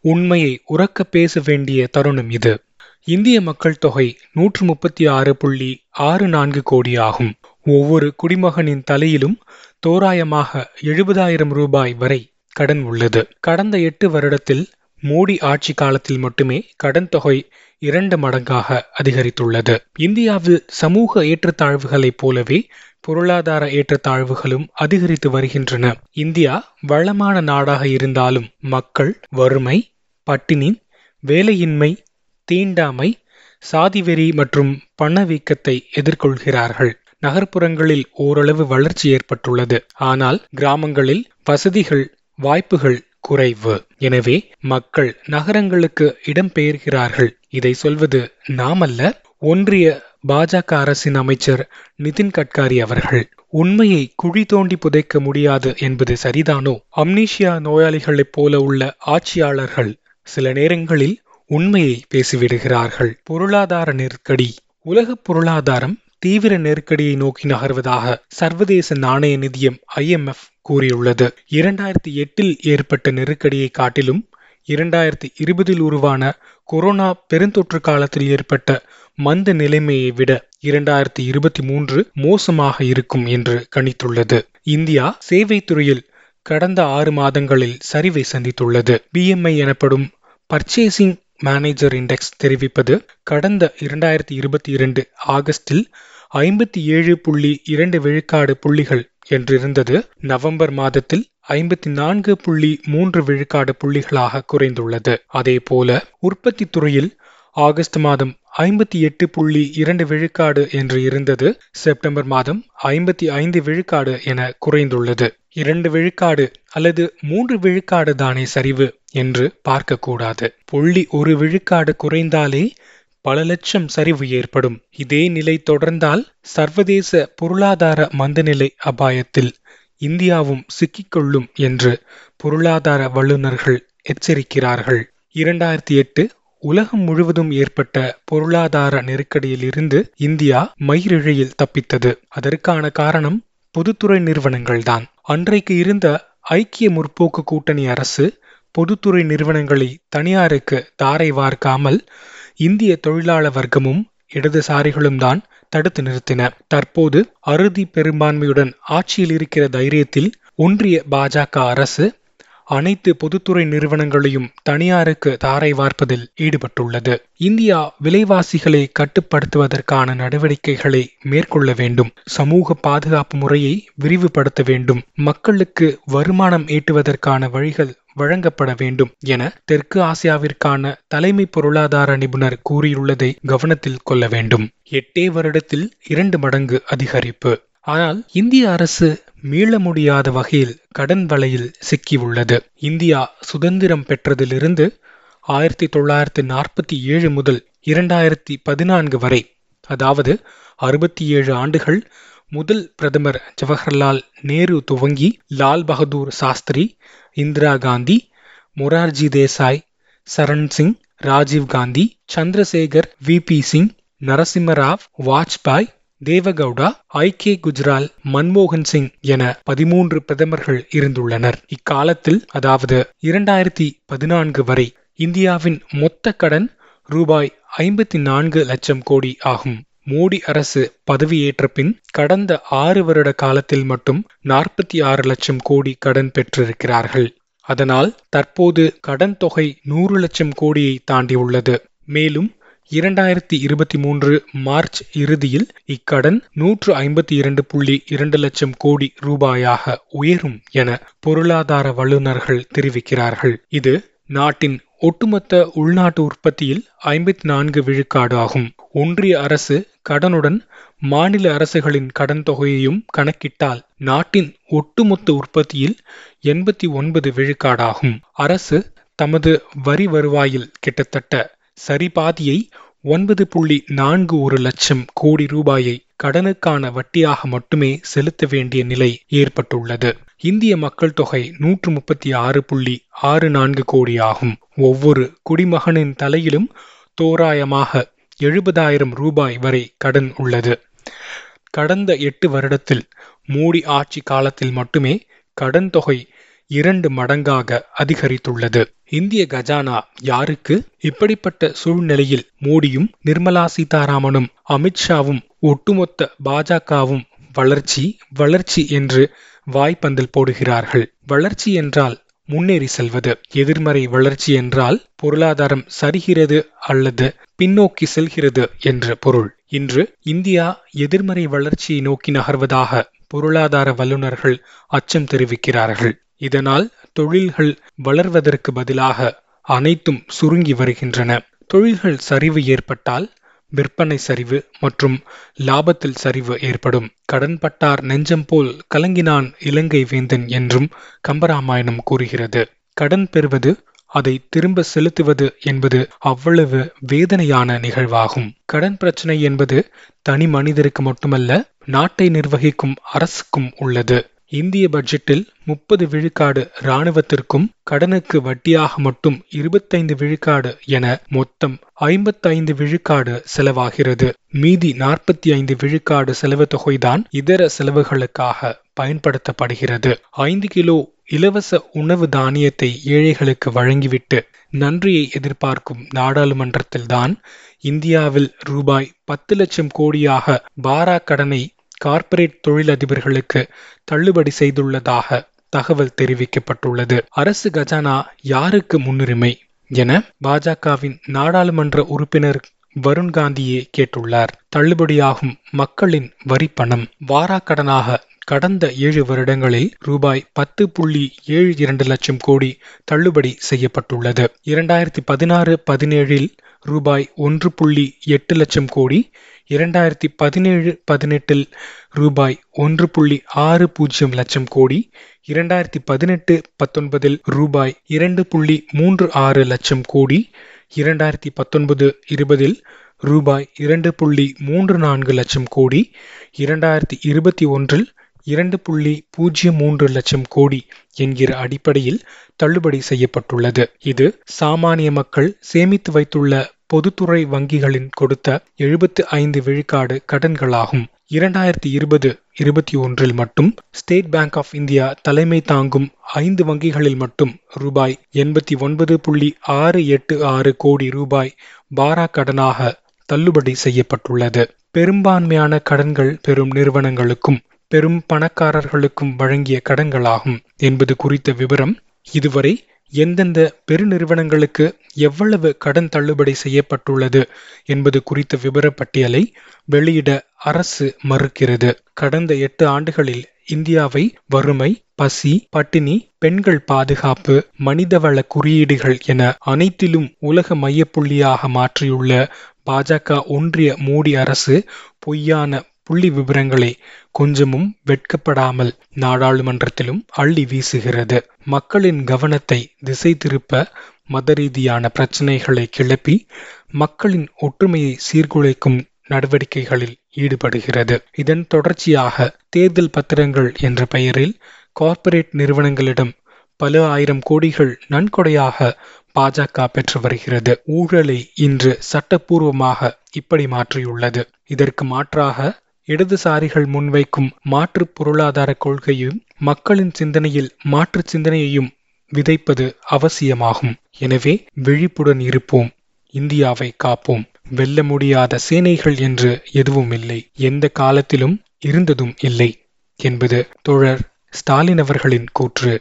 உண்மையை உறக்க பேச வேண்டிய தருணம் இது. இந்திய மக்கள் தொகை நூற்று முப்பத்தி ஆறு புள்ளி ஆறு நான்கு கோடி ஆகும். ஒவ்வொரு குடிமகனின் தலையிலும் தோராயமாக எழுபதாயிரம் ரூபாய் வரை கடன் உள்ளது. கடந்த எட்டு வருடத்தில் மோடி ஆட்சி காலத்தில் மட்டுமே கடன் தொகை இரண்டு மடங்காக அதிகரித்துள்ளது. இந்தியாவில் சமூக ஏற்றத்தாழ்வுகளைப் போலவே பொருளாதார ஏற்றத்தாழ்வுகளும் அதிகரித்து வருகின்றன. இந்தியா வளமான நாடாக இருந்தாலும் மக்கள் வறுமை பட்டினி வேலையின்மை தீண்டாமை சாதிவெறி மற்றும் பணவீக்கத்தை எதிர்கொள்கிறார்கள். நகர்ப்புறங்களில் ஓரளவு வளர்ச்சி ஏற்பட்டுள்ளது. ஆனால் கிராமங்களில் வசதிகள் வாய்ப்புகள் குறைவு. எனவே மக்கள் நகரங்களுக்கு இடம்பெயர்கிறார்கள் இதை சொல்வது நாமல்ல. ஒன்றிய பாஜக அரசின் அமைச்சர் நிதின் கட்காரி அவர்கள். உண்மையை குழி தோண்டி புதைக்க முடியாது என்பது சரிதானோ? அம்னீஷியா நோயாளிகளைப் போல உள்ள ஆட்சியாளர்கள் சில நேரங்களில் உண்மையை பேசிவிடுகிறார்கள். பொருளாதார நெருக்கடி. உலக பொருளாதாரம் தீவிர நெருக்கடியை நோக்கி நகர்வதாக சர்வதேச நாணய நிதியம் ஐஎம்எஃப் கூறியுள்ளது. இரண்டாயிரத்தி எட்டில் ஏற்பட்ட நெருக்கடியை காட்டிலும் இரண்டாயிரத்தி இருபதில் உருவான கொரோனா பெருந்தொற்று காலத்தில் ஏற்பட்ட மந்த நிலைமையை விட இரண்டாயிரத்தி இருபத்தி மூன்று மோசமாக இருக்கும் என்று கணித்துள்ளது. இந்தியா சேவை துறையில் கடந்த ஆறு மாதங்களில் சரிவை சந்தித்துள்ளது. பிஎம்ஐ எனப்படும் பர்ச்சேசிங் மேனேஜர் இண்டெக்ஸ் தெரிவிப்பது கடந்த இரண்டாயிரத்தி இருபத்தி இரண்டு ஆகஸ்டில் ஐம்பத்தி ஏழு புள்ளி இரண்டு விழுக்காடு புள்ளிகள் என்றிருந்தது. நவம்பர் மாதத்தில் ஐம்பத்தி நான்கு புள்ளி மூன்று விழுக்காடு புள்ளிகளாக குறைந்துள்ளது. அதேபோல உற்பத்தி துறையில் ஆகஸ்ட் மாதம் ஐம்பத்தி எட்டு புள்ளி இரண்டு விழுக்காடு என்று இருந்தது செப்டம்பர் மாதம் ஐம்பத்தி ஐந்து விழுக்காடு என குறைந்துள்ளது. இரண்டு விழுக்காடு அல்லது மூன்று விழுக்காடு தானே சரிவு என்று பார்க்கக்கூடாது. புள்ளி ஒரு விழுக்காடு குறைந்தாலே பல லட்சம் சரிவு ஏற்படும். இதே நிலை தொடர்ந்தால் சர்வதேச பொருளாதார மந்தநிலை அபாயத்தில் இந்தியாவும் சிக்கிக்கொள்ளும் என்று பொருளாதார வல்லுநர்கள் எச்சரிக்கிறார்கள். இரண்டாயிரத்தி எட்டு உலகம் முழுவதும் ஏற்பட்ட பொருளாதார நெருக்கடியிலிருந்து இந்தியா மயிரிழையில் தப்பித்தது. அதற்கான காரணம் பொதுத்துறை நிறுவனங்கள்தான். அன்றைக்கு இருந்த ஐக்கிய முற்போக்கு கூட்டணி அரசு பொதுத்துறை நிறுவனங்களை தனியாருக்கு தாரை வார்க்காமல் இந்திய தொழிலாள வர்க்கமும் இடதுசாரிகளும் தான் தடுத்து நிறுத்தின. தற்போது அறுதி பெரும்பான்மையுடன் ஆட்சியில் இருக்கிற தைரியத்தில் ஒன்றிய பாஜக அரசு அனைத்து பொதுத்துறை நிறுவனங்களையும் தனியாருக்கு தாரை வார்ப்பதில் ஈடுபட்டுள்ளது. இந்தியா விலைவாசிகளை கட்டுப்படுத்துவதற்கான நடவடிக்கைகளை மேற்கொள்ள வேண்டும். சமூக பாதுகாப்பு முறையை விரிவுபடுத்த வேண்டும். மக்களுக்கு வருமானம் ஈட்டுவதற்கான வழிகள் வழங்கப்பட வேண்டும் என தெற்கு ஆசியாவிற்கான தலைமை பொருளாதார நிபுணர் கூறியுள்ளதை கவனத்தில் கொள்ள வேண்டும். எட்டே வருடத்தில் இரண்டு மடங்கு அதிகரிப்பு. ஆனால் இந்திய அரசு மீள முடியாத வகையில் கடன் வலையில் சிக்கியுள்ளது. இந்தியா சுதந்திரம் பெற்றதிலிருந்து ஆயிரத்தி தொள்ளாயிரத்தி நாற்பத்தி ஏழு முதல் இரண்டாயிரத்தி பதினான்கு வரை அதாவது அறுபத்தி ஏழு ஆண்டுகள் முதல் பிரதமர் ஜவஹர்லால் நேரு துவங்கி Lal Bahadur Shastri Indira Gandhi Morarji Desai Charan Singh Rajiv Gandhi Chandrashekhar V P Singh Narasimha Rao Vajpayee Deve Gowda I. K. Gujral மன்மோகன் சிங் என பதிமூன்று பிரதமர்கள் இருந்துள்ளனர். இக்காலத்தில் அதாவது இரண்டாயிரத்தி பதினான்கு வரை இந்தியாவின் மொத்த கடன் ரூபாய் ஐம்பத்தி நான்கு லட்சம் கோடி ஆகும். மோடி அரசு பதவியேற்ற பின் கடந்த ஆறு வருட காலத்தில் மட்டும் நாற்பத்தி ஆறு லட்சம் கோடி கடன் பெற்றிருக்கிறார்கள். அதனால் தற்போது கடன் தொகை நூறு லட்சம் கோடியை தாண்டியுள்ளது. மேலும் இரண்டாயிரத்தி இருபத்தி மூன்று மார்ச் இறுதியில் இக்கடன் நூற்று ஐம்பத்தி இரண்டு புள்ளி இரண்டு லட்சம் கோடி ரூபாயாக உயரும் என பொருளாதார வல்லுநர்கள் தெரிவிக்கிறார்கள். இது நாட்டின் ஒட்டுமொத்த உள்நாட்டு உற்பத்தியில் ஐம்பத்தி நான்கு விழுக்காடு ஆகும். ஒன்றிய அரசு கடனுடன் மாநில அரசுகளின் கடன் தொகையையும் கணக்கிட்டால் நாட்டின் ஒட்டுமொத்த உற்பத்தியில் எண்பத்தி ஒன்பது விழுக்காடாகும். அரசு தமது வரி வருவாயில் கிட்டத்தட்ட சரிபாதியை ஒன்பது புள்ளி நான்கு ஒரு லட்சம் கோடி ரூபாயை கடனுக்கான வட்டியாக மட்டுமே செலுத்த வேண்டிய நிலை ஏற்பட்டுள்ளது. இந்திய மக்கள் தொகை நூற்று முப்பத்தி ஆறு புள்ளி ஆறு நான்கு கோடி ஆகும் ஒவ்வொரு குடிமகனின் தலையிலும் தோராயமாக எழுபதாயிரம் ரூபாய் வரை கடன் உள்ளது. கடந்த எட்டு வருடத்தில் மோடி ஆட்சி காலத்தில் மட்டுமே கடன் தொகை இரண்டு மடங்காக அதிகரித்துள்ளது. இந்திய கஜானா யாருக்கு? இப்படிப்பட்ட சூழ்நிலையில் மோடியும் நிர்மலா சீதாராமனும் அமித்ஷாவும் ஒட்டுமொத்த பாஜகவும் வளர்ச்சி வளர்ச்சி என்று வாய்ப்பந்தல் போடுகிறார்கள். வளர்ச்சி என்றால் முன்னேறி செல்வது. எதிர்மறை வளர்ச்சி என்றால் பொருளாதாரம் சரிகிறது அல்லது பின்னோக்கி செல்கிறது என்ற பொருள். இன்று இந்தியா எதிர்மறை வளர்ச்சியை நோக்கி நகர்வதாக பொருளாதார வல்லுநர்கள் அச்சம் தெரிவிக்கிறார்கள். இதனால் தொழில்கள் வளர்வதற்கு பதிலாக அனைத்தும் சுருங்கி வருகின்றன. தொழில்கள் சரிவு ஏற்பட்டால் விற்பனை சரிவு மற்றும் லாபத்தில் சரிவு ஏற்படும். கடன்பட்டார் நெஞ்சம் போல் கலங்கினான் இலங்கை வேந்தன் என்றும் கம்பராமாயணம் கூறுகிறது. கடன் பெறுவது அதை திரும்ப செலுத்துவது என்பது அவ்வளவு வேதனையான நிகழ்வாகும். கடன் பிரச்சனை என்பது தனி மனிதருக்கு மட்டுமல்ல நாட்டை நிர்வகிக்கும் அரசுக்கும் உள்ளது. இந்திய பட்ஜெட்டில் முப்பது விழுக்காடு இராணுவத்திற்கும் கடனுக்கு வட்டியாக மட்டும் இருபத்தைந்து விழுக்காடு என மொத்தம் ஐம்பத்தைந்து விழுக்காடு செலவாகிறது. மீதி நாற்பத்தி ஐந்து விழுக்காடு செலவு தொகைதான் இதர செலவுகளுக்காக பயன்படுத்தப்படுகிறது. ஐந்து கிலோ இலவச உணவு தானியத்தை ஏழைகளுக்கு வழங்கிவிட்டு நன்றியை எதிர்பார்க்கும் நாடாளுமன்றத்தில்தான் இந்தியாவில் ரூபாய் பத்து லட்சம் கோடியாக பாரா கடனை கார்ப்பரேட் தொழிலதிபர்களுக்கு தள்ளுபடி செய்துள்ளதாக தகவல் தெரிவிக்கப்பட்டுள்ளது. அரசு கஜானா யாருக்கு முன்னுரிமை என பாஜகவின் நாடாளுமன்ற உறுப்பினர் வருண் காந்தியே கேட்டுள்ளார். தள்ளுபடியாகும் மக்களின் வரி பணம் வாராக்கடனாக கடந்த ஏழு வருடங்களில் ரூபாய் பத்து புள்ளி ஏழு இரண்டு லட்சம் கோடி தள்ளுபடி செய்யப்பட்டுள்ளது. இரண்டாயிரத்தி பதினாறு பதினேழில் ரூபாய் ஒன்று புள்ளி எட்டு லட்சம் கோடி இரண்டாயிரத்தி பதினேழு பதினெட்டில் ரூபாய் ஒன்று புள்ளி ஆறு பூஜ்ஜியம் லட்சம் கோடி இரண்டாயிரத்தி பதினெட்டு பத்தொன்பதில் ரூபாய் இரண்டு புள்ளி மூன்று ஆறு லட்சம் கோடி இரண்டாயிரத்தி பத்தொன்பது இருபதில் ரூபாய் இரண்டு புள்ளி மூன்று நான்கு லட்சம் கோடி இரண்டாயிரத்தி இருபத்தி ஒன்றில் இரண்டு புள்ளி பூஜ்ஜியம் மூன்று லட்சம் கோடி என்கிற அடிப்படையில் தள்ளுபடி செய்யப்பட்டுள்ளது. இது சாமானிய மக்கள் சேமித்து வைத்துள்ள பொதுத்துறை வங்கிகளின் கொடுத்த எழுபத்து ஐந்து விழுக்காடு கடன்களாகும். இரண்டாயிரத்தி இருபது இருபத்தி ஒன்றில் மட்டும் ஸ்டேட் பேங்க் ஆஃப் இந்தியா தலைமை தாங்கும் ஐந்து வங்கிகளில் மட்டும் ரூபாய் எண்பத்தி ஒன்பது புள்ளி ஆறு எட்டு ஆறு கோடி ரூபாய் பாரா கடனாக தள்ளுபடி செய்யப்பட்டுள்ளது. பெரும்பான்மையான கடன்கள் பெறும் நிறுவனங்களுக்கும் பெரும் பணக்காரர்களுக்கும் வழங்கிய கடன்களாகும் என்பது குறித்த விவரம் இதுவரை எந்தெந்த பெருநிறுவனங்களுக்கு எவ்வளவு கடன் தள்ளுபடி செய்யப்பட்டுள்ளது என்பது குறித்த விபரப்பட்டியலை பட்டியலை வெளியிட அரசு மறுக்கிறது. கடந்த எட்டு ஆண்டுகளில் இந்தியாவை வறுமை பசி பட்டினி பெண்கள் பாதுகாப்பு மனிதவள குறியீடுகள் என அனைத்திலும் உலக மையப்புள்ளியாக மாற்றியுள்ள பாஜக ஒன்றிய மோடி அரசு பொய்யான புள்ளி விவரங்களை கொஞ்சமும் வெட்கப்படாமல் நாடாளுமன்றத்திலும் அள்ளி வீசுகிறது. மக்களின் கவனத்தை திசை திருப்ப மத ரீதியான பிரச்சனைகளை கிளப்பி மக்களின் ஒற்றுமையை சீர்குலைக்கும் நடவடிக்கைகளில் ஈடுபடுகிறது. இதன் தொடர்ச்சியாக தேர்தல் பத்திரங்கள் என்ற பெயரில் கார்ப்பரேட் நிறுவனங்களிடம் பல ஆயிரம் கோடிகள் நன்கொடையாக பாஜக பெற்று வருகிறது. ஊழலை இன்று சட்டப்பூர்வமாக இப்படி மாற்றியுள்ளது. இதற்கு மாற்றாக இடதுசாரிகள் முன்வைக்கும் மாற்று பொருளாதார கொள்கையும் மக்களின் சிந்தனையில் மாற்று சிந்தனையையும் விதைப்பது அவசியமாகும். எனவே விழிப்புடன் இருப்போம். இந்தியாவை காப்போம். வெல்ல முடியாத சேனைகள் என்று எதுவும் இல்லை. எந்த காலத்திலும் இருந்ததும் இல்லை. என்பது தோழர் ஸ்டாலின் அவர்களின் கூற்று.